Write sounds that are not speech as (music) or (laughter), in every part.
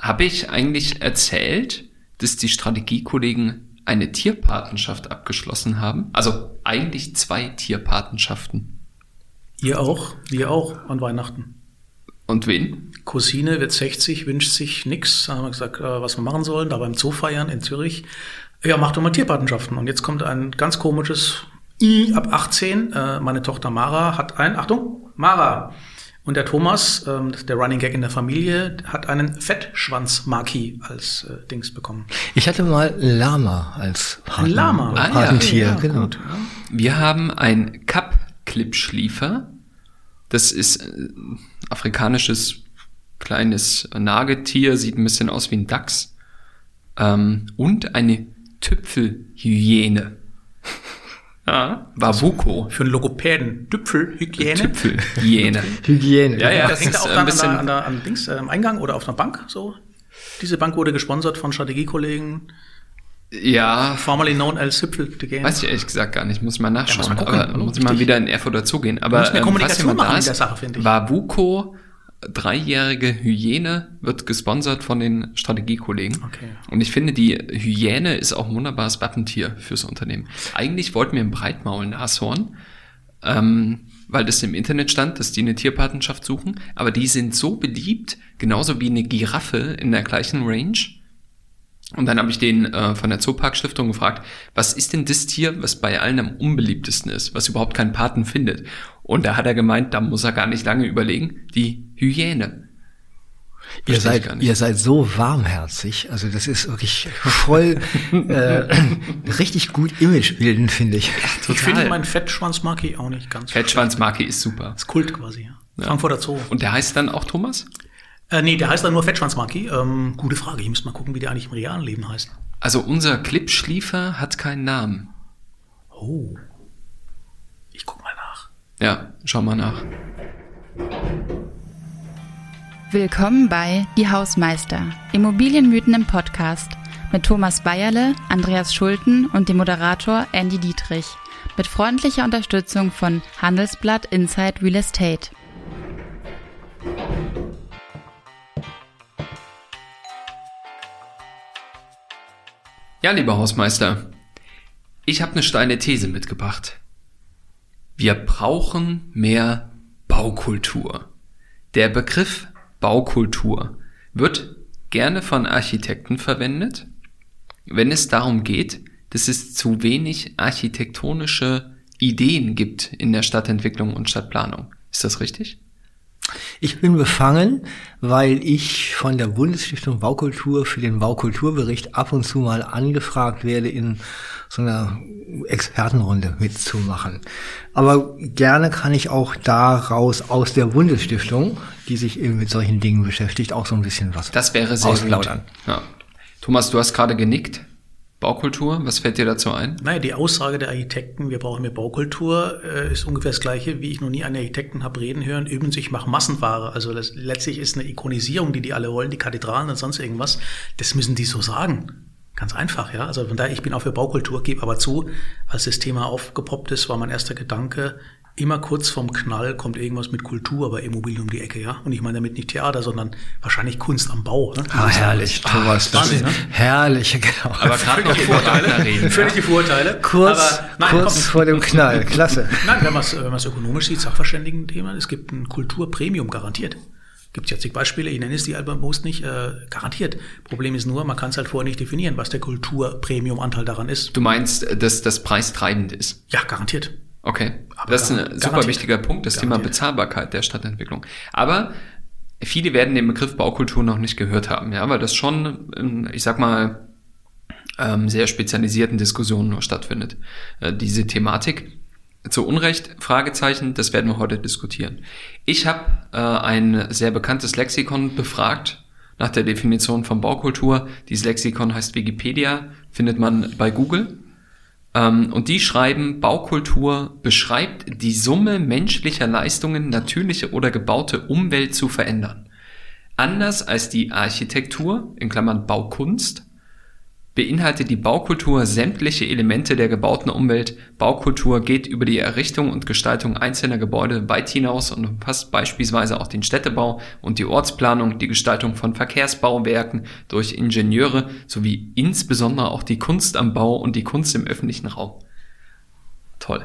Habe ich eigentlich erzählt, dass die Strategiekollegen eine Tierpatenschaft abgeschlossen haben? Also eigentlich zwei Tierpatenschaften. Ihr auch, wir auch an Weihnachten. Und wen? Cousine wird 60, wünscht sich nix. Dann haben wir gesagt, äh, was wir machen sollen, da beim Zoo feiern in Zürich. Ja, mach doch mal Tierpatenschaften. Und jetzt kommt ein ganz komisches I ab 18. Äh, meine Tochter Mara hat ein, Achtung, Mara. Und der Thomas, ähm, der Running Gag in der Familie, hat einen Fettschwanz-Maki als äh, Dings bekommen. Ich hatte mal Lama als Ein Lama. Ah, ja. Patentier, Ja, genau. gut, ja. Wir haben ein Cup-Clip-Schliefer. Das ist äh, afrikanisches kleines Nagetier, sieht ein bisschen aus wie ein Dachs. Ähm, und eine Tüpfelhyäne. Ja, Wabuko. Für einen Logopäden. Düpfelhygiene. Tüpfelhyäne. (laughs) Hygiene. Ja, ja. das hängt ist auch ein dann an an der, an Dings, äh, am Eingang oder auf einer Bank so. Diese Bank wurde gesponsert von Strategiekollegen, Ja, formerly known als Hüpfelhygiene. weiß ich ehrlich gesagt gar nicht. Muss mal nachschauen. muss man gucken. aber muss ich mal wieder in Erfurt dazugehen. Aber ähm, Kommunikation jemand machen da in ist, der Sache, finde ich. Wabuko, dreijährige Hyäne, wird gesponsert von den Strategiekollegen. Okay. Und ich finde, die Hyäne ist auch ein wunderbares Wappentier fürs Unternehmen. Eigentlich wollten wir ein Breitmaul-Nashorn, ähm, weil das im Internet stand, dass die eine Tierpatenschaft suchen. Aber die sind so beliebt, genauso wie eine Giraffe in der gleichen Range. Und dann habe ich den äh, von der Zooparkstiftung gefragt, was ist denn das Tier, was bei allen am unbeliebtesten ist, was überhaupt keinen Paten findet? Und da hat er gemeint, da muss er gar nicht lange überlegen, die Hyäne. Ihr seid, ihr seid so warmherzig. Also das ist wirklich voll äh, (laughs) richtig gut imagebildend, finde ich. Ich finde meinen Fettschwanz-Maki auch nicht ganz. Fettschwanzmaki ist super. Das ist Kult quasi. Ja. Frankfurter Zoo. Und der heißt dann auch Thomas? Äh, nee, der heißt dann nur Fettschwanz-Maki. Ähm, gute Frage. Ich muss mal gucken, wie der eigentlich im realen Leben heißt. Also unser Clipschliefer hat keinen Namen. Oh. Ich guck mal nach. Ja, schau mal nach. Willkommen bei Die Hausmeister, Immobilienmythen im Podcast mit Thomas Bayerle, Andreas Schulten und dem Moderator Andy Dietrich mit freundlicher Unterstützung von Handelsblatt Inside Real Estate. Ja, lieber Hausmeister, ich habe eine steile These mitgebracht. Wir brauchen mehr Baukultur. Der Begriff Baukultur wird gerne von Architekten verwendet, wenn es darum geht, dass es zu wenig architektonische Ideen gibt in der Stadtentwicklung und Stadtplanung. Ist das richtig? Ich bin befangen, weil ich von der Bundesstiftung Baukultur für den Baukulturbericht ab und zu mal angefragt werde, in so einer Expertenrunde mitzumachen. Aber gerne kann ich auch daraus aus der Bundesstiftung, die sich eben mit solchen Dingen beschäftigt, auch so ein bisschen was Das wäre sehr ausplaudern. gut. Ja. Thomas, du hast gerade genickt. Baukultur, was fällt dir dazu ein? Naja, die Aussage der Architekten, wir brauchen mehr Baukultur, äh, ist ungefähr das Gleiche, wie ich noch nie einen Architekten habe reden hören. Übrigens, ich mache Massenware. Also das, letztlich ist eine Ikonisierung, die die alle wollen, die Kathedralen und sonst irgendwas. Das müssen die so sagen. Ganz einfach, ja. Also von daher, ich bin auch für Baukultur, gebe aber zu, als das Thema aufgepoppt ist, war mein erster Gedanke, immer kurz vorm Knall kommt irgendwas mit Kultur, aber Immobilien um die Ecke, ja. Und ich meine damit nicht Theater, sondern wahrscheinlich Kunst am Bau. Ne? Ah, herrlich, Thomas. Das Wahnsinn, ist ne? herrlich, (laughs) genau. Aber gerade noch reden. Völlig die Vorurteile. kurz, aber, nein, kurz komm, vor dem Knall. Klasse. Nein, wenn man es wenn man's ökonomisch sieht, Sachverständigen-Thema, es gibt ein Kulturpremium garantiert. Gibt es jetzt die Beispiele, ich nenne es die aber bewusst nicht, äh, garantiert. Problem ist nur, man kann es halt vorher nicht definieren, was der Kulturpremium-Anteil daran ist. Du meinst, dass das preistreibend ist? Ja, garantiert. Okay. Aber das ist ein garantiert. super wichtiger Punkt, das Thema Garantiert. Bezahlbarkeit der Stadtentwicklung. Aber viele werden den Begriff Baukultur noch nicht gehört haben, ja, weil das schon, in, ich sag mal, ähm, sehr spezialisierten Diskussionen nur stattfindet. Äh, diese Thematik. Zu Unrecht, Fragezeichen, das werden wir heute diskutieren. Ich habe äh, ein sehr bekanntes Lexikon befragt nach der Definition von Baukultur. Dieses Lexikon heißt Wikipedia, findet man bei Google. Ähm, und die schreiben, Baukultur beschreibt die Summe menschlicher Leistungen, natürliche oder gebaute Umwelt zu verändern. Anders als die Architektur, in Klammern Baukunst, beinhaltet die Baukultur sämtliche Elemente der gebauten Umwelt. Baukultur geht über die Errichtung und Gestaltung einzelner Gebäude weit hinaus und umfasst beispielsweise auch den Städtebau und die Ortsplanung, die Gestaltung von Verkehrsbauwerken durch Ingenieure sowie insbesondere auch die Kunst am Bau und die Kunst im öffentlichen Raum. Toll.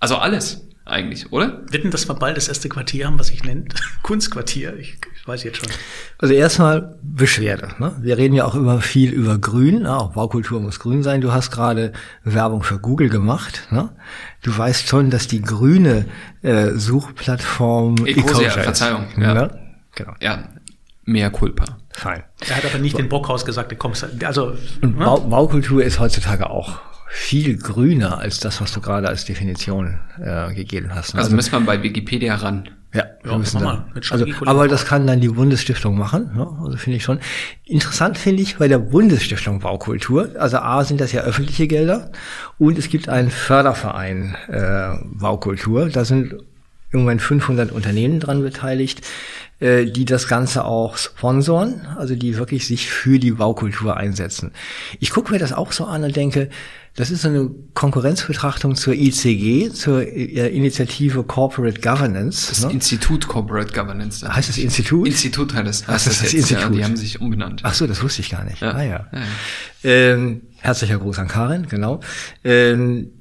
Also alles eigentlich, oder? Wetten, dass wir bald das erste Quartier haben, was sich nennt (laughs) Kunstquartier. Ich, ich weiß jetzt schon. Also erstmal Beschwerde. Ne? Wir reden ja auch immer viel über Grün. Ja, auch Baukultur muss grün sein. Du hast gerade Werbung für Google gemacht. Ne? Du weißt schon, dass die grüne äh, Suchplattform Ecosia, Verzeihung. Ja. ja. Genau. Ja, mehr Culpa. Fein. Er hat aber nicht ba den Bockhaus gesagt, der kommst also. Und ne? Bau Baukultur ist heutzutage auch viel grüner als das, was du gerade als Definition äh, gegeben hast. Also, also müssen wir bei Wikipedia ran. Ja, wir ja, müssen dann, also, aber das kann dann die Bundesstiftung machen. Ne? Also finde ich schon. Interessant finde ich bei der Bundesstiftung Baukultur. Also A sind das ja öffentliche Gelder und es gibt einen Förderverein äh, Baukultur. Da sind irgendwann 500 Unternehmen dran beteiligt, äh, die das Ganze auch sponsoren, also die wirklich sich für die Baukultur einsetzen. Ich gucke mir das auch so an und denke, das ist eine Konkurrenzbetrachtung zur ICG, zur äh, Initiative Corporate Governance. Das ne? Institut Corporate Governance. Dann. Heißt das Institut? Institut heißt es. Heißt das, das, das Institut? Ja, die haben sich umbenannt. Ach so, das wusste ich gar nicht. Ja. Ah ja. ja, ja. Ähm, herzlicher Gruß an Karin, genau. Ähm,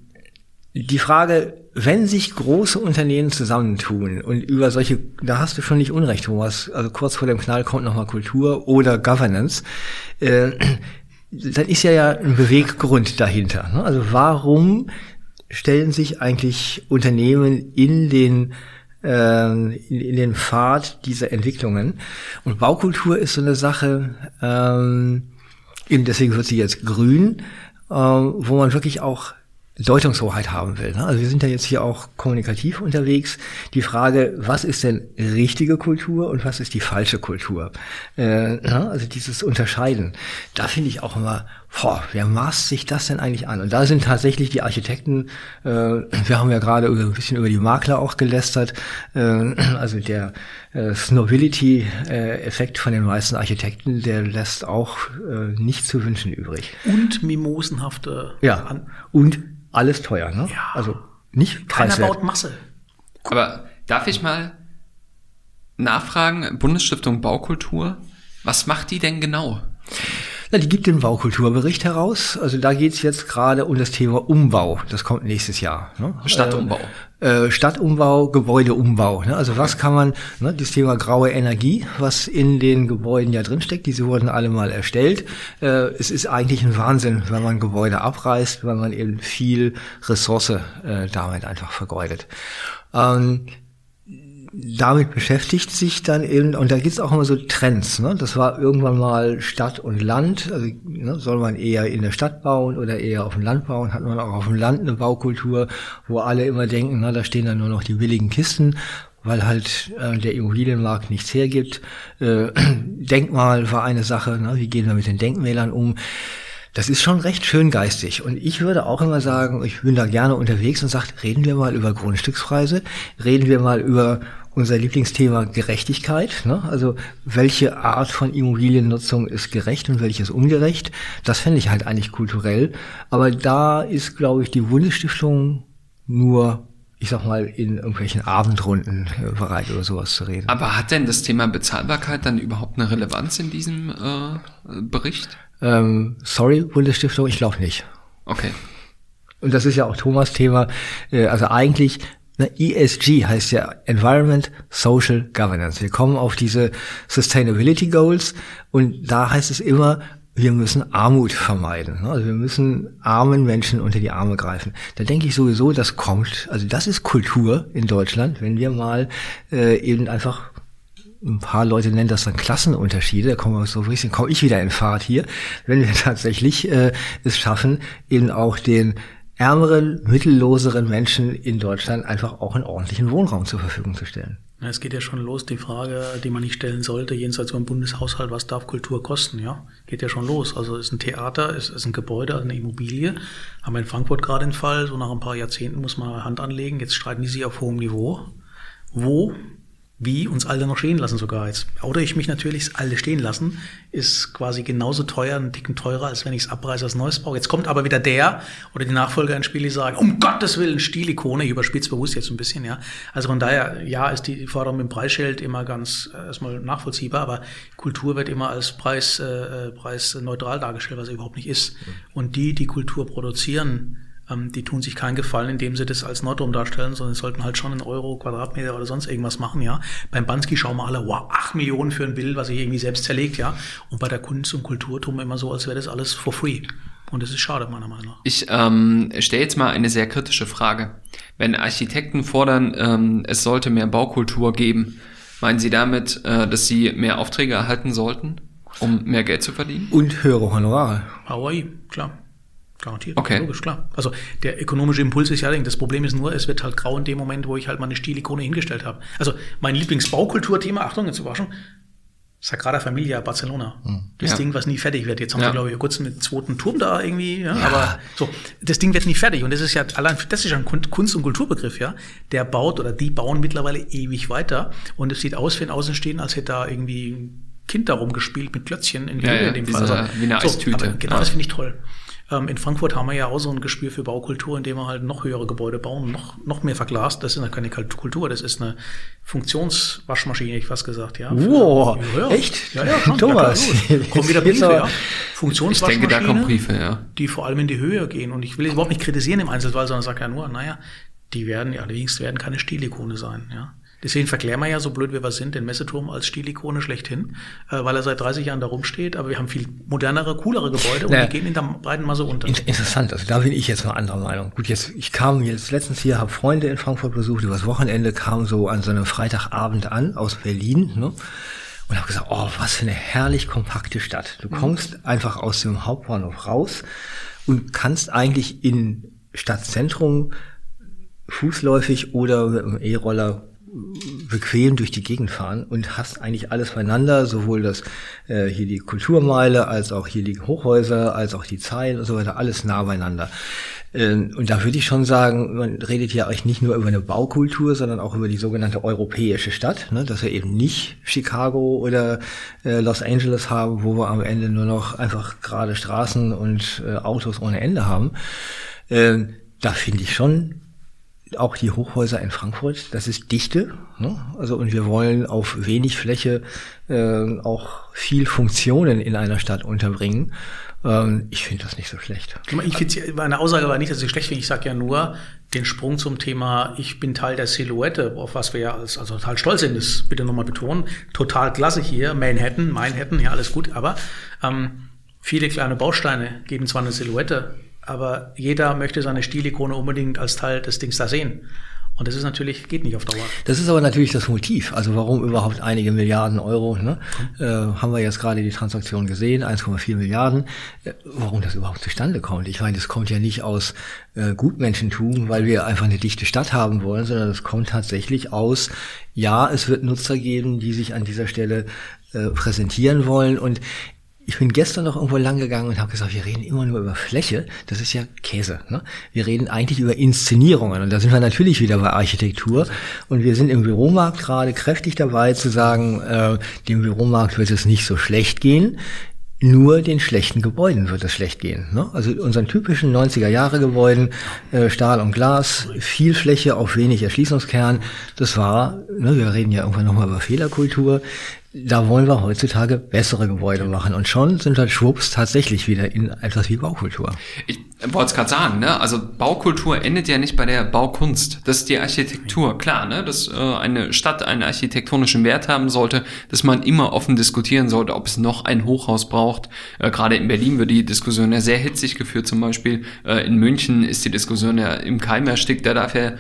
die Frage, wenn sich große Unternehmen zusammentun und über solche, da hast du schon nicht Unrecht, Thomas, also kurz vor dem Knall kommt nochmal Kultur oder Governance, äh, dann ist ja ja ein Beweggrund dahinter. Ne? Also warum stellen sich eigentlich Unternehmen in den äh, in, in den Pfad dieser Entwicklungen? Und Baukultur ist so eine Sache, ähm, eben deswegen wird sie jetzt grün, äh, wo man wirklich auch Deutungshoheit haben will. Ne? Also wir sind ja jetzt hier auch kommunikativ unterwegs. Die Frage, was ist denn richtige Kultur und was ist die falsche Kultur? Äh, ne? Also dieses Unterscheiden. Da finde ich auch immer, boah, wer maßt sich das denn eigentlich an? Und da sind tatsächlich die Architekten, äh, wir haben ja gerade ein bisschen über die Makler auch gelästert, äh, also der äh, Snobility-Effekt von den meisten Architekten, der lässt auch äh, nicht zu wünschen übrig. Und mimosenhafte. Ja, und alles teuer, ne? Ja. Also nicht preiswert. Keiner baut Masse. Aber darf ich mal nachfragen, Bundesstiftung Baukultur, was macht die denn genau? Na, die gibt den Baukulturbericht heraus. Also da geht's jetzt gerade um das Thema Umbau. Das kommt nächstes Jahr. Ne? Stadtumbau. Äh, Stadtumbau, Gebäudeumbau. Ne? Also was kann man, ne, das Thema graue Energie, was in den Gebäuden ja drinsteckt, diese wurden alle mal erstellt. Äh, es ist eigentlich ein Wahnsinn, wenn man Gebäude abreißt, weil man eben viel Ressource äh, damit einfach vergeudet. Ähm, damit beschäftigt sich dann eben, und da gibt's auch immer so Trends. Ne? Das war irgendwann mal Stadt und Land. Also ne, soll man eher in der Stadt bauen oder eher auf dem Land bauen? Hat man auch auf dem Land eine Baukultur, wo alle immer denken, na, da stehen dann nur noch die billigen Kisten, weil halt äh, der Immobilienmarkt nichts hergibt. Äh, (clears throat) Denkmal war eine Sache, ne? wie gehen wir mit den Denkmälern um? Das ist schon recht schön geistig. Und ich würde auch immer sagen, ich bin da gerne unterwegs und sagt, reden wir mal über Grundstückspreise, reden wir mal über unser Lieblingsthema Gerechtigkeit. Ne? Also welche Art von Immobiliennutzung ist gerecht und welches ungerecht? Das fände ich halt eigentlich kulturell. Aber da ist, glaube ich, die Bundesstiftung nur ich sag mal, in irgendwelchen Abendrunden äh, bereit oder sowas zu reden. Aber hat denn das Thema Bezahlbarkeit dann überhaupt eine Relevanz in diesem äh, Bericht? Ähm, sorry, Bundesstiftung, ich glaube nicht. Okay. Und das ist ja auch Thomas Thema. Äh, also eigentlich Ne, ESG heißt ja Environment Social Governance. Wir kommen auf diese Sustainability Goals und da heißt es immer, wir müssen Armut vermeiden. Ne? Also wir müssen armen Menschen unter die Arme greifen. Da denke ich sowieso, das kommt, also das ist Kultur in Deutschland, wenn wir mal äh, eben einfach ein paar Leute nennen das dann Klassenunterschiede, da kommen wir so ein bisschen, komme ich wieder in Fahrt hier, wenn wir (laughs) tatsächlich äh, es schaffen, eben auch den ärmeren, mittelloseren Menschen in Deutschland einfach auch einen ordentlichen Wohnraum zur Verfügung zu stellen. Es geht ja schon los, die Frage, die man nicht stellen sollte, jenseits vom Bundeshaushalt, was darf Kultur kosten, ja? Geht ja schon los. Also ist ein Theater, ist, ist ein Gebäude, eine Immobilie. Haben wir in Frankfurt gerade den Fall, so nach ein paar Jahrzehnten muss man Hand anlegen. Jetzt streiten die sich auf hohem Niveau. Wo wie uns alle noch stehen lassen sogar. Jetzt oute ich mich natürlich, alle stehen lassen, ist quasi genauso teuer, einen Ticken teurer, als wenn ich es abreiße als neues baue. Jetzt kommt aber wieder der oder die Nachfolger ins Spiel, die sagen, um Gottes Willen, Stilikone, ich überspitze bewusst jetzt ein bisschen, ja. Also von daher, ja, ist die Forderung mit dem Preisschild immer ganz äh, erstmal nachvollziehbar, aber Kultur wird immer als Preis, äh, preisneutral dargestellt, was sie überhaupt nicht ist. Und die, die Kultur produzieren, ähm, die tun sich keinen Gefallen, indem sie das als Nordrum darstellen, sondern sie sollten halt schon einen Euro, Quadratmeter oder sonst irgendwas machen, ja. Beim Bansky schauen wir alle, wow, acht Millionen für ein Bild, was sich irgendwie selbst zerlegt, ja. Und bei der Kunst und Kultur tun wir immer so, als wäre das alles for free. Und das ist schade, meiner Meinung nach. Ich ähm, stelle jetzt mal eine sehr kritische Frage. Wenn Architekten fordern, ähm, es sollte mehr Baukultur geben, meinen Sie damit, äh, dass Sie mehr Aufträge erhalten sollten, um mehr Geld zu verdienen? Und höhere Honorare. Hawaii, klar. Garantiert. Okay. Logisch, klar. Also der ökonomische Impuls ist ja, das Problem ist nur, es wird halt grau in dem Moment, wo ich halt meine Stilikone hingestellt habe. Also mein Lieblingsbaukulturthema, Achtung, jetzt Überraschung, Sagrada Familia Barcelona. Das Ja. Ding, was nie fertig wird. Jetzt haben Ja. sie, glaube ich, kurz einen zweiten Turm da irgendwie, ja, aber so, das Ding wird nie fertig. Und das ist ja allein, das ist ja ein Kun- Kunst- und Kulturbegriff, ja. Der baut oder die bauen mittlerweile ewig weiter. Und es sieht aus für den Außenstehenden, als hätte da irgendwie ein Kind da rumgespielt mit Klötzchen in, Ja, Höhe ja, in dem Fall. wie eine Eistüte. aber genau, Ja. das finde ich toll. Ähm, in Frankfurt haben wir ja auch so ein Gespür für Baukultur, indem wir halt noch höhere Gebäude bauen, noch, noch mehr verglast. Das ist ja keine Kultur, das ist eine Funktionswaschmaschine, hätte ich fast gesagt, ja. Für- Wow, ja, ja. echt? Ja, ja, schon. Thomas, Ja. Kommen wieder (laughs) Briefe, ja. Ich Funktionswaschmaschine. denke, da kommen Briefe, ja. Die vor allem in die Höhe gehen. Und ich will überhaupt nicht kritisieren im Einzelfall, sondern sage ja nur, naja, die werden, ja, allerdings werden keine Stilikone sein, ja. Deswegen verklären wir ja, so blöd wie wir sind, den Messeturm als Stilikone schlechthin, äh, weil er seit 30 Jahren da rumsteht. Aber wir haben viel modernere, coolere Gebäude und Naja. die gehen in der breiten Masse unter. In- Interessant, also da bin ich jetzt mal anderer Meinung. Gut, jetzt ich kam jetzt letztens hier, habe Freunde in Frankfurt besucht, übers Wochenende kam so an so einem Freitagabend an aus Berlin, ne? Und habe gesagt, oh, was für eine herrlich kompakte Stadt. Du kommst einfach aus dem Hauptbahnhof raus und kannst eigentlich in Stadtzentrum fußläufig oder mit dem E-Roller bequem durch die Gegend fahren und hast eigentlich alles beieinander, sowohl das äh, hier die Kulturmeile, als auch hier die Hochhäuser, als auch die Zeilen und so weiter, alles nah beieinander. Ähm, und da würde ich schon sagen, man redet ja eigentlich nicht nur über eine Baukultur, sondern auch über die sogenannte europäische Stadt, ne? dass wir eben nicht Chicago oder äh, Los Angeles haben, wo wir am Ende nur noch einfach gerade Straßen und äh, Autos ohne Ende haben. Ähm, da finde ich schon auch die Hochhäuser in Frankfurt, das ist Dichte. Ne? Also und wir wollen auf wenig Fläche äh, auch viel Funktionen in einer Stadt unterbringen. Ähm, ich finde das nicht so schlecht. Ich meine Aussage war nicht, dass ich schlecht finde. Ich sage ja nur den Sprung zum Thema, ich bin Teil der Silhouette, auf was wir ja als, also total stolz sind, das bitte nochmal betonen. Total klasse hier, Manhattan, Manhattan, ja, alles gut, aber ähm, viele kleine Bausteine geben zwar eine Silhouette, aber jeder möchte seine Stilikone unbedingt als Teil des Dings da sehen. Und das ist natürlich, geht nicht auf Dauer. Das ist aber natürlich das Motiv. Also warum überhaupt einige Milliarden Euro, ne? äh, haben wir jetzt gerade die Transaktion gesehen, 1,4 Milliarden. Äh, warum das überhaupt zustande kommt? Ich meine, das kommt ja nicht aus äh, Gutmenschentum, weil wir einfach eine dichte Stadt haben wollen, sondern das kommt tatsächlich aus, ja, es wird Nutzer geben, die sich an dieser Stelle äh, präsentieren wollen und ich bin gestern noch irgendwo lang gegangen und habe gesagt, wir reden immer nur über Fläche. Das ist ja Käse. Ne? Wir reden eigentlich über Inszenierungen. Und da sind wir natürlich wieder bei Architektur. Und wir sind im Büromarkt gerade kräftig dabei zu sagen, äh, dem Büromarkt wird es nicht so schlecht gehen. Nur den schlechten Gebäuden wird es schlecht gehen. Ne? Also unseren typischen 90er-Jahre-Gebäuden, äh, Stahl und Glas, viel Fläche auf wenig Erschließungskern, das war, ne, wir reden ja irgendwann nochmal über Fehlerkultur, da wollen wir heutzutage bessere Gebäude machen. Und schon sind dann Schwupps tatsächlich wieder in etwas wie Baukultur. Ich wollte es gerade sagen, ne? Also Baukultur endet ja nicht bei der Baukunst. Das ist die Architektur. Klar, ne? Dass äh, eine Stadt einen architektonischen Wert haben sollte, dass man immer offen diskutieren sollte, ob es noch ein Hochhaus braucht. Äh, Gerade in Berlin wird die Diskussion ja sehr hitzig geführt. Zum Beispiel äh, in München ist die Diskussion ja im Keim erstickt. Da darf ja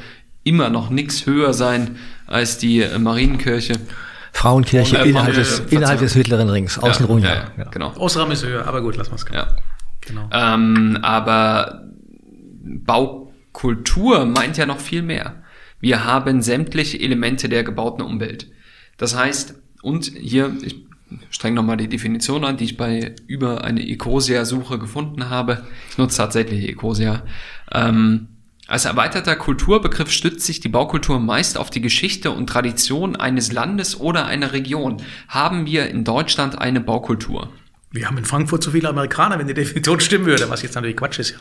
immer noch nichts höher sein als die äh, Marienkirche. Frauenkirche Äh, innerhalb, äh, des, innerhalb des mittleren Rings, außenrum ja, ja. ja, ja. genau. Ausrahmen ist höher, aber gut, lassen wir es Ja. Genau. Ähm, aber Baukultur meint ja noch viel mehr. Wir haben sämtliche Elemente der gebauten Umwelt. Das heißt, und hier, ich streng nochmal die Definition an, die ich bei über eine Ecosia-Suche gefunden habe. Ich nutze tatsächlich Ecosia. Ähm, Als erweiterter Kulturbegriff stützt sich die Baukultur meist auf die Geschichte und Tradition eines Landes oder einer Region. Haben wir in Deutschland eine Baukultur? Wir haben in Frankfurt so viele Amerikaner, wenn die Definition stimmen würde, was jetzt natürlich Quatsch ist.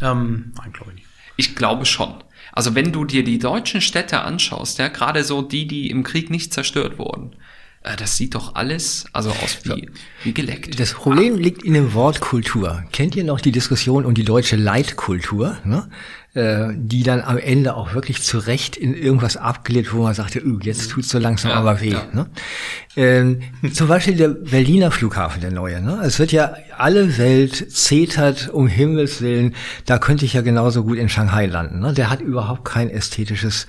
Ja. Ähm, nein, glaube ich nicht. Ich glaube schon. Also wenn du dir die deutschen Städte anschaust, ja, gerade so die, die im Krieg nicht zerstört wurden, äh, das sieht doch alles also aus wie, wie geleckt. Das Problem ah. liegt in dem Wort Kultur. Kennt ihr noch die Diskussion um die deutsche Leitkultur? Ne? Äh, die dann am Ende auch wirklich zu Recht in irgendwas abgelehnt, wo man sagte, uh, jetzt tut's so langsam ja, aber weh. Ja. Ne? Ähm, zum Beispiel der Berliner Flughafen, der neue. Ne? Es wird ja alle Welt zetert, um Himmels Willen, da könnte ich ja genauso gut in Shanghai landen. Ne? Der hat überhaupt kein ästhetisches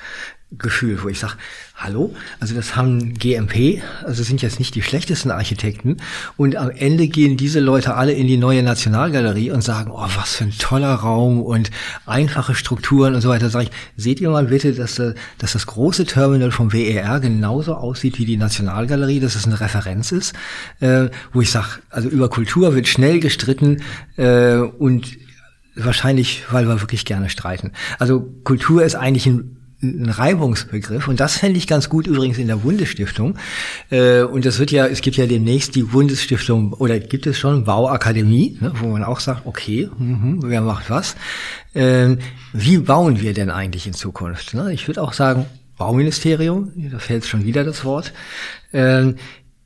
Gefühl, wo ich sage, hallo, also das haben GMP, also sind jetzt nicht die schlechtesten Architekten und am Ende gehen diese Leute alle in die neue Nationalgalerie und sagen, oh, was für ein toller Raum und einfache Strukturen und so weiter. Sag ich, seht ihr mal bitte, dass, dass das große Terminal vom WER genauso aussieht wie die Nationalgalerie, dass es eine Referenz ist, äh, wo ich sage, also über Kultur wird schnell gestritten äh, und wahrscheinlich, weil wir wirklich gerne streiten. Also Kultur ist eigentlich ein ein Reibungsbegriff und das fände ich ganz gut übrigens in der Bundesstiftung äh, und das wird ja, es gibt ja demnächst die Bundesstiftung oder gibt es schon Bauakademie, ne, wo man auch sagt, okay, mh, wer macht was? Äh, wie bauen wir denn eigentlich in Zukunft? Ne? Ich würde auch sagen, Bauministerium, da fällt schon wieder das Wort. Äh,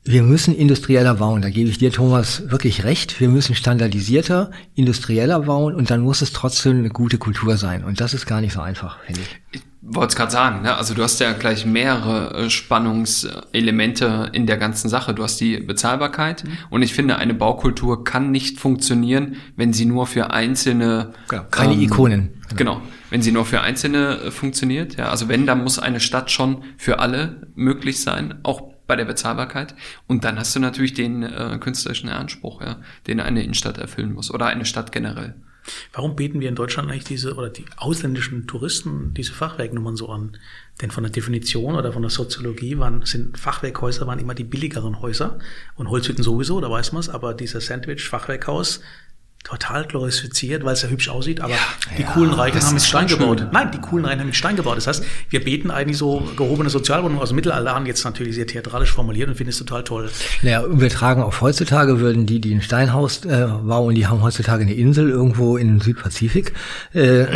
wir müssen industrieller bauen, da gebe ich dir, Thomas, wirklich recht. Wir müssen standardisierter, industrieller bauen und dann muss es trotzdem eine gute Kultur sein. Und das ist gar nicht so einfach, finde ich. Wollte es gerade sagen, ne? also du hast ja gleich mehrere äh, Spannungselemente in der ganzen Sache. Du hast die Bezahlbarkeit mhm. und ich finde, eine Baukultur kann nicht funktionieren, wenn sie nur für einzelne... Genau, keine ähm, Ikonen. Genau, wenn sie nur für Einzelne äh, funktioniert. Ja, also wenn, dann muss eine Stadt schon für alle möglich sein, auch bei der Bezahlbarkeit. Und dann hast du natürlich den äh, künstlerischen Anspruch, ja, den eine Innenstadt erfüllen muss oder eine Stadt generell. Warum bieten wir in Deutschland eigentlich diese oder die ausländischen Touristen diese Fachwerknummern so an? Denn von der Definition oder von der Soziologie waren, sind Fachwerkhäuser waren immer die billigeren Häuser und Holzhütten sowieso, da weiß man es, aber dieser Sandwich-Fachwerkhaus, total glorifiziert, weil es ja hübsch aussieht, aber ja, die ja, coolen Reichen haben mit Stein gebaut. Schön. Nein, die coolen Reichen haben mit Stein gebaut. Das heißt, wir beten eigentlich so gehobene Sozialwohnungen aus dem Mittelalter an, jetzt natürlich sehr theatralisch formuliert und finden es total toll. Naja, wir tragen auch heutzutage würden die, die ein Steinhaus äh, bauen, die haben heutzutage eine Insel irgendwo in Südpazifik. Äh,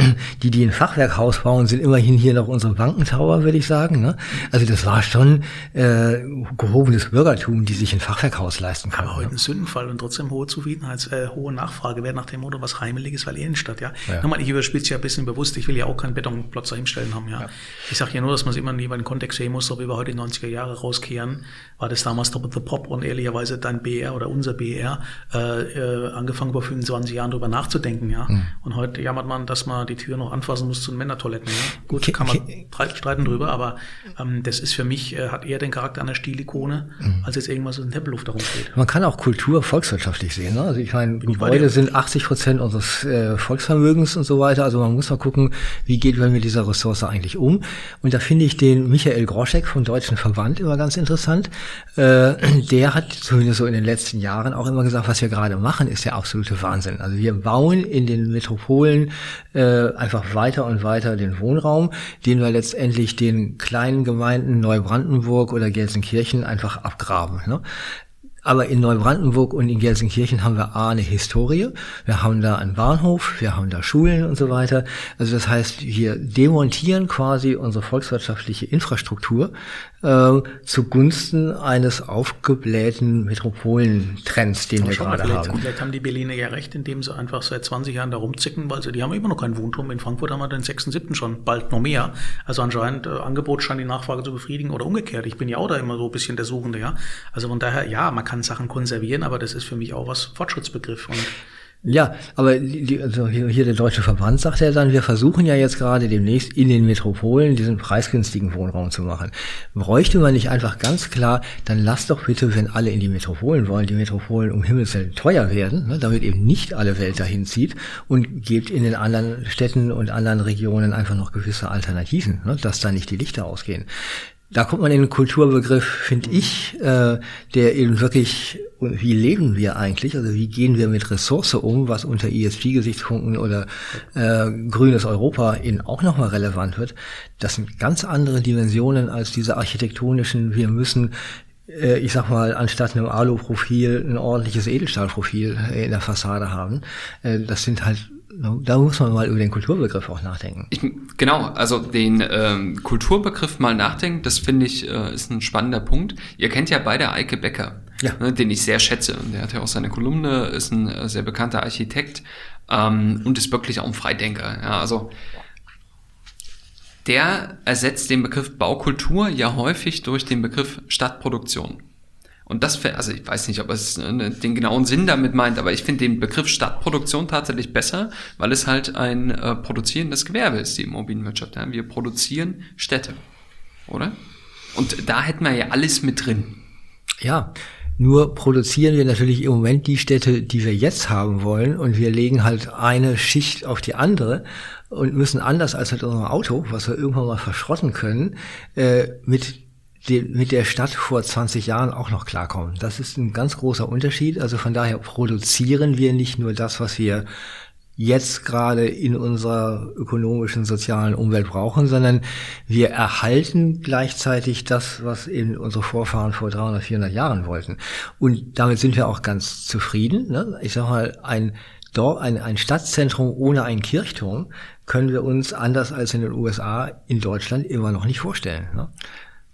die, die ein Fachwerkhaus bauen, sind immerhin hier noch unsere Bankentower, würde ich sagen. Ne? Also das war schon äh, gehobenes Bürgertum, die sich ein Fachwerkhaus leisten kann. Aber heute ein Sündenfall und trotzdem hohe Zufriedenheit, äh, hohe Nachfrage Frage wäre nach dem Motto, was Heimeliges, weil Innenstadt, ja. ja. Nochmal, ich überspitze ja ein bisschen bewusst, ich will ja auch keinen Betonplotz dahinstellen haben, ja. ja. Ich sage ja nur, dass man es immer in den Kontext sehen muss, ob wir heute die 90er Jahre rauskehren, war das damals Top of the Pop und ehrlicherweise dein BR oder unser BR, äh, äh, angefangen vor 25 Jahren drüber nachzudenken, ja. Mhm. Und heute jammert man, dass man die Tür noch anfassen muss zu den Männertoiletten, ja. Gut, okay, kann man okay. streiten drüber, aber ähm, das ist für mich, äh, hat eher den Charakter einer Stilikone, mhm. als jetzt irgendwas in Tempelluft darum steht. Man kann auch Kultur volkswirtschaftlich sehen, ne? Also ich meine, Gebäude sind 80 Prozent unseres äh, Volksvermögens und so weiter. Also man muss mal gucken, wie geht man mit dieser Ressource eigentlich um. Und da finde ich den Michael Groschek vom Deutschen Verband immer ganz interessant. Äh, der hat zumindest so in den letzten Jahren auch immer gesagt, was wir gerade machen, ist der absolute Wahnsinn. Also wir bauen in den Metropolen äh, einfach weiter und weiter den Wohnraum, den wir letztendlich den kleinen Gemeinden Neubrandenburg oder Gelsenkirchen einfach abgraben. Ne? Aber in Neubrandenburg und in Gelsenkirchen haben wir A, eine Historie. Wir haben da einen Bahnhof, wir haben da Schulen und so weiter. Also das heißt, wir demontieren quasi unsere volkswirtschaftliche Infrastruktur äh, zugunsten eines aufgeblähten Metropolentrends, den wir gerade vielleicht, haben. Vielleicht haben die Berliner ja recht, indem sie einfach seit 20 Jahren da rumzicken, weil sie, die haben immer noch keinen Wohnturm. In Frankfurt haben wir den 6., 7. schon, bald noch mehr. Also anscheinend, äh, Angebot scheint die Nachfrage zu befriedigen oder umgekehrt. Ich bin ja auch da immer so ein bisschen der Suchende, ja. Also von daher, ja, man kann Sachen konservieren, aber das ist für mich auch was Fortschrittsbegriff. Und ja, aber die, also hier der Deutsche Verband sagt ja dann, wir versuchen ja jetzt gerade demnächst in den Metropolen diesen preisgünstigen Wohnraum zu machen. Bräuchte man nicht einfach ganz klar, dann lasst doch bitte, wenn alle in die Metropolen wollen, die Metropolen um Himmels Willen teuer werden, ne, damit eben nicht alle Welt dahin zieht und gebt in den anderen Städten und anderen Regionen einfach noch gewisse Alternativen, ne, dass da nicht die Lichter ausgehen da kommt man in den Kulturbegriff, finde ich, äh, der eben wirklich, wie leben wir eigentlich, also wie gehen wir mit Ressource um, was unter ESG-Gesichtspunkten oder äh, grünes Europa in auch nochmal relevant wird. Das sind ganz andere Dimensionen als diese architektonischen, wir müssen äh, ich sag mal, anstatt einem Alu-Profil ein ordentliches Edelstahlprofil in der Fassade haben. Äh, das sind halt da muss man mal über den Kulturbegriff auch nachdenken. Ich, genau, also den ähm, Kulturbegriff mal nachdenken, das finde ich äh, ist ein spannender Punkt. Ihr kennt ja beide Eike Becker, ja. ne, den ich sehr schätze. Der hat ja auch seine Kolumne, ist ein äh, sehr bekannter Architekt ähm, und ist wirklich auch ein Freidenker. Ja, also der ersetzt den Begriff Baukultur ja häufig durch den Begriff Stadtproduktion. Und das, also ich weiß nicht, ob es äh, den genauen Sinn damit meint, aber ich finde den Begriff Stadtproduktion tatsächlich besser, weil es halt ein äh, produzierendes Gewerbe ist, die Immobilienwirtschaft. Ja? Wir produzieren Städte, oder? Und da hätten wir ja alles mit drin. Ja, nur produzieren wir natürlich im Moment die Städte, die wir jetzt haben wollen, und wir legen halt eine Schicht auf die andere und müssen anders als mit unserem Auto, was wir irgendwann mal verschrotten können, äh, mit mit der Stadt vor 20 Jahren auch noch klarkommen. Das ist ein ganz großer Unterschied. Also von daher produzieren wir nicht nur das, was wir jetzt gerade in unserer ökonomischen, sozialen Umwelt brauchen, sondern wir erhalten gleichzeitig das, was eben unsere Vorfahren vor 300, 400 Jahren wollten. Und damit sind wir auch ganz zufrieden. Ne? Ich sag mal, ein Dorf, ein, ein Stadtzentrum ohne einen Kirchturm können wir uns anders als in den USA in Deutschland immer noch nicht vorstellen. Ne?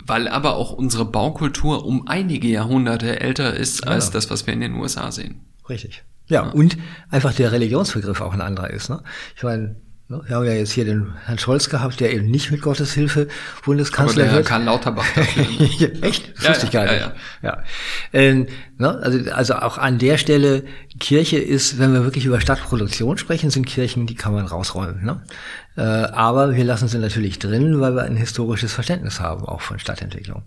Weil aber auch unsere Baukultur um einige Jahrhunderte älter ist als das, was wir in den USA sehen. Richtig. Ja, ja, und einfach der Religionsbegriff auch ein anderer ist. Ne? Ich meine, ne, wir haben ja jetzt hier den Herrn Scholz gehabt, der eben nicht mit Gottes Hilfe Bundeskanzler aber der wird. Karl Lauterbach (laughs) dafür. Echt? Das ja, wusste ich gar nicht. Ja, ja. ja. Ähm, ne? also, also auch an der Stelle, Kirche ist, wenn wir wirklich über Stadtproduktion sprechen, sind Kirchen, die kann man rausräumen. Ne? Äh, aber wir lassen sie natürlich drin, weil wir ein historisches Verständnis haben, auch von Stadtentwicklung.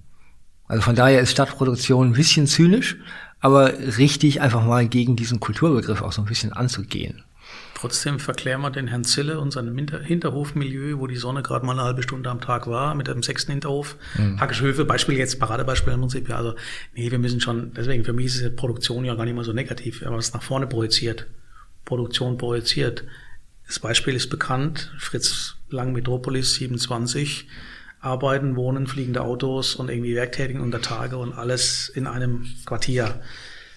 Also von daher ist Stadtproduktion ein bisschen zynisch, aber richtig einfach mal gegen diesen Kulturbegriff auch so ein bisschen anzugehen. Trotzdem verklären wir den Herrn Zille und sein Hinterhofmilieu, wo die Sonne gerade mal eine halbe Stunde am Tag war, mit dem sechsten Hinterhof. Mhm. Hackischhöfe, Beispiel jetzt, Paradebeispiel im Prinzip. Ja, also, nee, wir müssen schon, deswegen, für mich ist es Produktion ja gar nicht mal so negativ, aber was nach vorne projiziert. Produktion projiziert. Das Beispiel ist bekannt. Fritz Lang Metropolis 27. Arbeiten, Wohnen, fliegende Autos und irgendwie Werktätigen unter Tage und alles in einem Quartier.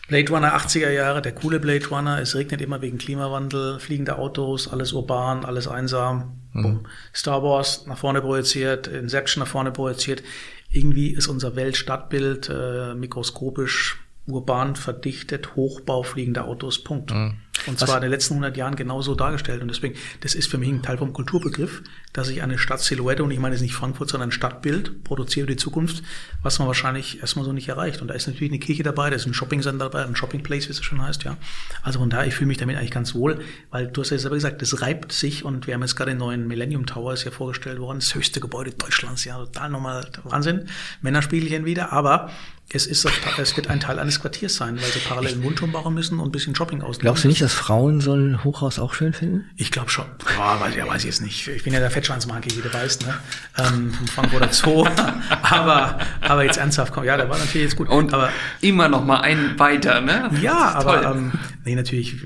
Blade Runner 80er Jahre, der coole Blade Runner, es regnet immer wegen Klimawandel, fliegende Autos, alles urban, alles einsam. Mhm. Star Wars nach vorne projiziert, Inception nach vorne projiziert. Irgendwie ist unser Weltstadtbild äh, mikroskopisch urban verdichtet, Hochbau, fliegende Autos, Punkt. Mhm. Und zwar in den letzten 100 Jahren genauso dargestellt. Und deswegen, das ist für mich ein Teil vom Kulturbegriff, dass ich eine Stadtsilhouette, und ich meine es nicht Frankfurt, sondern ein Stadtbild produziere die Zukunft, was man wahrscheinlich erstmal so nicht erreicht. Und da ist natürlich eine Kirche dabei, da ist ein Shopping-Center dabei, ein Shopping-Place, wie es schon heißt, ja. Also von daher, ich fühle mich damit eigentlich ganz wohl, weil du hast ja selber gesagt, das reibt sich und wir haben jetzt gerade den neuen Millennium Tower, ist ja vorgestellt worden, das höchste Gebäude Deutschlands, ja, total nochmal Wahnsinn. Männerspielchen wieder, aber es, ist, es wird ein Teil eines Quartiers sein, weil sie parallel einen Wohnturm bauen müssen und ein bisschen Shopping auslegen. Glaubst du nicht, dass Frauen so ein Hochhaus auch schön finden? Ich glaube schon. Boah, weiß, ja, weiß ich jetzt nicht. Ich bin ja der Fettschwanzmarke, wie du weißt, ne? Ähm, vom Frankfurter Zoo. (laughs) aber, aber jetzt ernsthaft, komm, ja, der war natürlich jetzt gut. Und aber immer noch mal einen weiter, ne? Ja, aber ähm, nee, natürlich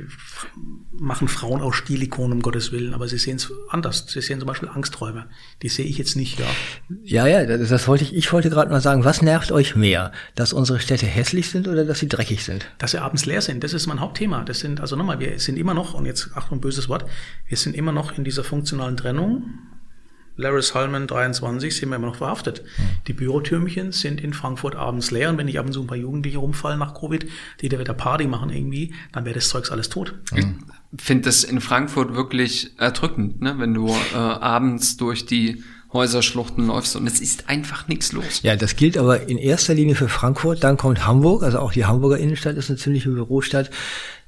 machen Frauen auch Stilikonen, um Gottes Willen, aber sie sehen es anders. Sie sehen zum Beispiel Angsträume. Die sehe ich jetzt nicht, ja. Ja, ja, das, das wollte ich, ich wollte gerade mal sagen, was nervt euch mehr? Dass unsere Städte hässlich sind oder dass sie dreckig sind? Dass sie abends leer sind, das ist mein Hauptthema. Das sind, also nochmal, wir sind immer noch, und jetzt Achtung, böses Wort, wir sind immer noch in dieser funktionalen Trennung. Laris Hallman 23 sind wir immer noch verhaftet. Hm. Die Bürotürmchen sind in Frankfurt abends leer und wenn nicht ab und zu ein paar Jugendliche rumfallen nach Covid, die da wieder Party machen irgendwie, dann wäre das Zeugs alles tot. Hm finde das in Frankfurt wirklich erdrückend, ne? wenn du äh, abends durch die Häuserschluchten läufst und es ist einfach nichts los. Ja, das gilt aber in erster Linie für Frankfurt, dann kommt Hamburg, also auch die Hamburger Innenstadt ist eine ziemliche Bürostadt,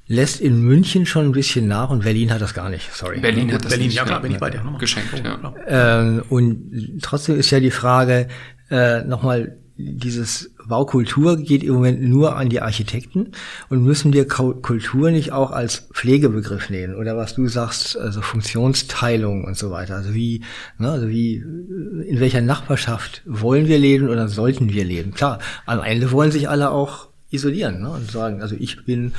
lässt in München schon ein bisschen nach und Berlin hat das gar nicht, sorry. Berlin hat das Berlin, nicht, ja klar, bin ich bei dir. Nochmal. Geschenkt, ja. Ähm, und trotzdem ist ja die Frage, äh, nochmal, dieses Baukultur geht im Moment nur an die Architekten und müssen wir Kultur nicht auch als Pflegebegriff nehmen oder was du sagst, also Funktionsteilung und so weiter. Also wie, ne, also wie, in welcher Nachbarschaft wollen wir leben oder sollten wir leben? Klar, am Ende wollen sich alle auch isolieren ne, und sagen, also ich bin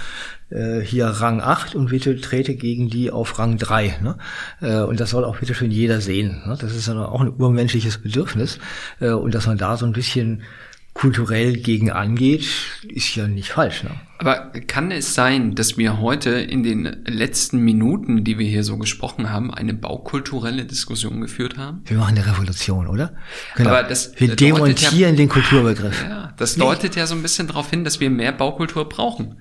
äh, hier Rang 8 und bitte trete gegen die auf Rang 3. Ne? Äh, und das soll auch bitte schön jeder sehen. Ne? Das ist ja auch ein urmenschliches Bedürfnis. Äh, und dass man da so ein bisschen kulturell gegen angeht, ist ja nicht falsch. Ne? Aber kann es sein, dass wir heute in den letzten Minuten, die wir hier so gesprochen haben, eine baukulturelle Diskussion geführt haben? Wir machen eine Revolution, oder? Genau. Aber das wir demontieren ja, den Kulturbegriff. Ja, das deutet ja so ein bisschen darauf hin, dass wir mehr Baukultur brauchen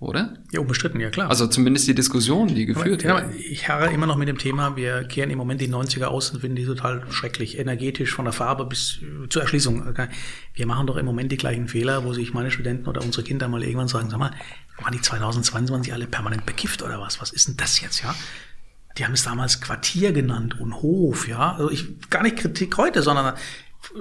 oder? Ja, unbestritten, ja klar. Also zumindest die Diskussion, die geführt wird. Ja, ich harre immer noch mit dem Thema, wir kehren im Moment die 90er aus und finden die total schrecklich, energetisch von der Farbe bis zur Erschließung. Wir machen doch im Moment die gleichen Fehler, wo sich meine Studenten oder unsere Kinder mal irgendwann sagen, sag mal, waren die 2022 alle permanent bekifft oder was? Was ist denn das jetzt, ja? Die haben es damals Quartier genannt und Hof, ja. Also ich, gar nicht Kritik heute, sondern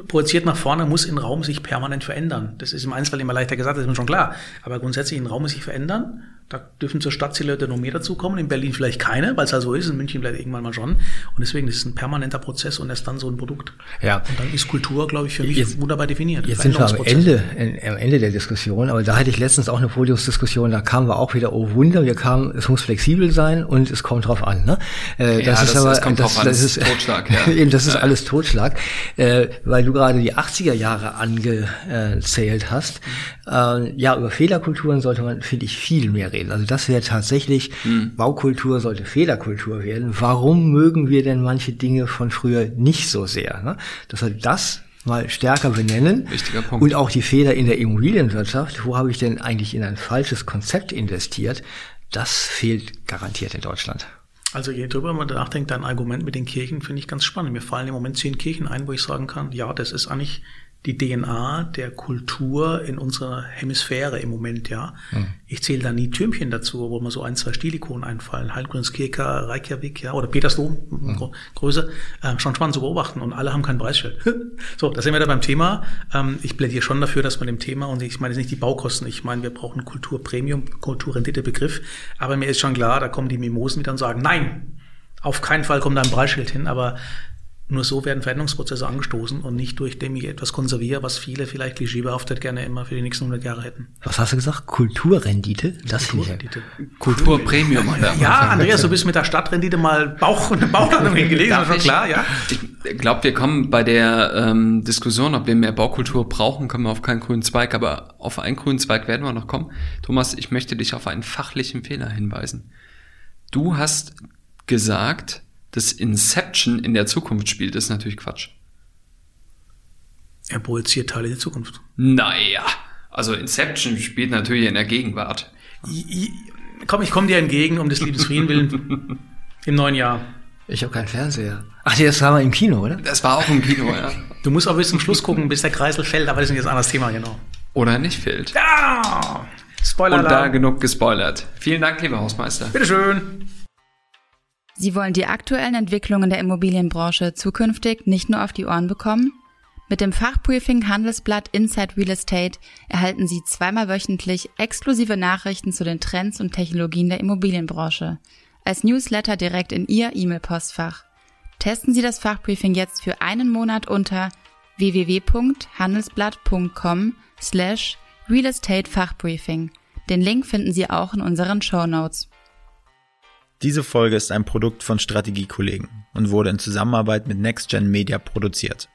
projiziert nach vorne muss ein Raum sich permanent verändern. Das ist im Einzelfall immer leichter gesagt, das ist mir schon klar. Aber grundsätzlich ein Raum muss sich verändern da dürfen zur Stadt Stadtzielleute noch mehr dazukommen, in Berlin vielleicht keine, weil es halt so ist, in München vielleicht irgendwann mal schon. Und deswegen ist es ein permanenter Prozess und erst dann so ein Produkt. Ja. Und dann ist Kultur, glaube ich, für mich jetzt, wunderbar definiert. Jetzt sind wir am Ende, am Ende der Diskussion, aber da hatte ich letztens auch eine Podiumsdiskussion, da kamen wir auch wieder, oh Wunder, wir kamen, es muss flexibel sein und es kommt drauf an. Ne? Äh, das ja, ist das, aber, das kommt das, drauf das, an, das ist Totschlag. (laughs) Ja. eben, das ist ja. alles Totschlag, äh, weil du gerade die 80er Jahre angezählt hast. Mhm. Äh, ja, über Fehlerkulturen sollte man, finde ich, viel mehr reden. Also das wäre tatsächlich, mhm. Baukultur sollte Fehlerkultur werden. Warum mögen wir denn manche Dinge von früher nicht so sehr? Ne? Dass wir das mal stärker benennen. Wichtiger Punkt. Und auch die Fehler in der Immobilienwirtschaft. Wo habe ich denn eigentlich in ein falsches Konzept investiert? Das fehlt garantiert in Deutschland. Also je drüber man nachdenkt, dein Argument mit den Kirchen finde ich ganz spannend. Mir fallen im Moment zehn Kirchen ein, wo ich sagen kann, ja, das ist eigentlich die DNA der Kultur in unserer Hemisphäre im Moment, ja. Mhm. Ich zähle da nie Türmchen dazu, wo mir so ein, zwei Stilikonen einfallen. Heilgrundskirche, Reykjavik, ja, oder Petersdom, mhm. Größe, äh, schon spannend zu beobachten und alle haben kein Preisschild. (laughs) so, da sind wir da beim Thema. Ähm, ich plädiere schon dafür, dass man dem Thema, und ich meine jetzt nicht die Baukosten, ich meine, wir brauchen Kulturpremium, Kulturrendite-Begriff, aber mir ist schon klar, da kommen die Mimosen wieder und sagen, nein, auf keinen Fall kommt da ein Preisschild hin, aber nur so werden Veränderungsprozesse angestoßen und nicht durch dem ich etwas konserviere, was viele vielleicht klischeebehaftet gerne immer für die nächsten 100 Jahre hätten. Was hast du gesagt? Kulturrendite? Das Kulturrendite. Kulturpremium. ja, Andreas, du bist mit der Stadtrendite mal Bauch (laughs) und Bauchlandung hingelegt, das schon klar, ja. Ich glaube, wir kommen bei der ähm, Diskussion, ob wir mehr Baukultur brauchen, kommen wir auf keinen grünen Zweig, aber auf einen grünen Zweig werden wir noch kommen. Thomas, ich möchte dich auf einen fachlichen Fehler hinweisen. Du hast gesagt, dass Inception in der Zukunft spielt, ist natürlich Quatsch. Er projiziert Teile der Zukunft. Naja, also Inception spielt natürlich in der Gegenwart. I, komm, ich komme dir entgegen, um des Liebes Frieden willen, im neuen Jahr. Ich habe keinen Fernseher. Ach, das war mal im Kino, oder? Das war auch im Kino, ja. Du musst auch bis zum Schluss gucken, bis der Kreisel fällt, aber das ist jetzt ein anderes Thema, genau. Oder nicht fällt. Ja! Spoiler. Und da genug gespoilert. Vielen Dank, lieber Hausmeister. Bitteschön. Sie wollen die aktuellen Entwicklungen der Immobilienbranche zukünftig nicht nur auf die Ohren bekommen? Mit dem Fachbriefing Handelsblatt Inside Real Estate erhalten Sie zweimal wöchentlich exklusive Nachrichten zu den Trends und Technologien der Immobilienbranche. Als Newsletter direkt in Ihr E-Mail-Postfach. Testen Sie das Fachbriefing jetzt für einen Monat unter www.handelsblatt.com slash Real Estate Fachbriefing. Den Link finden Sie auch in unseren Show Notes. Diese Folge ist ein Produkt von Strategiekollegen und wurde in Zusammenarbeit mit NextGen Media produziert.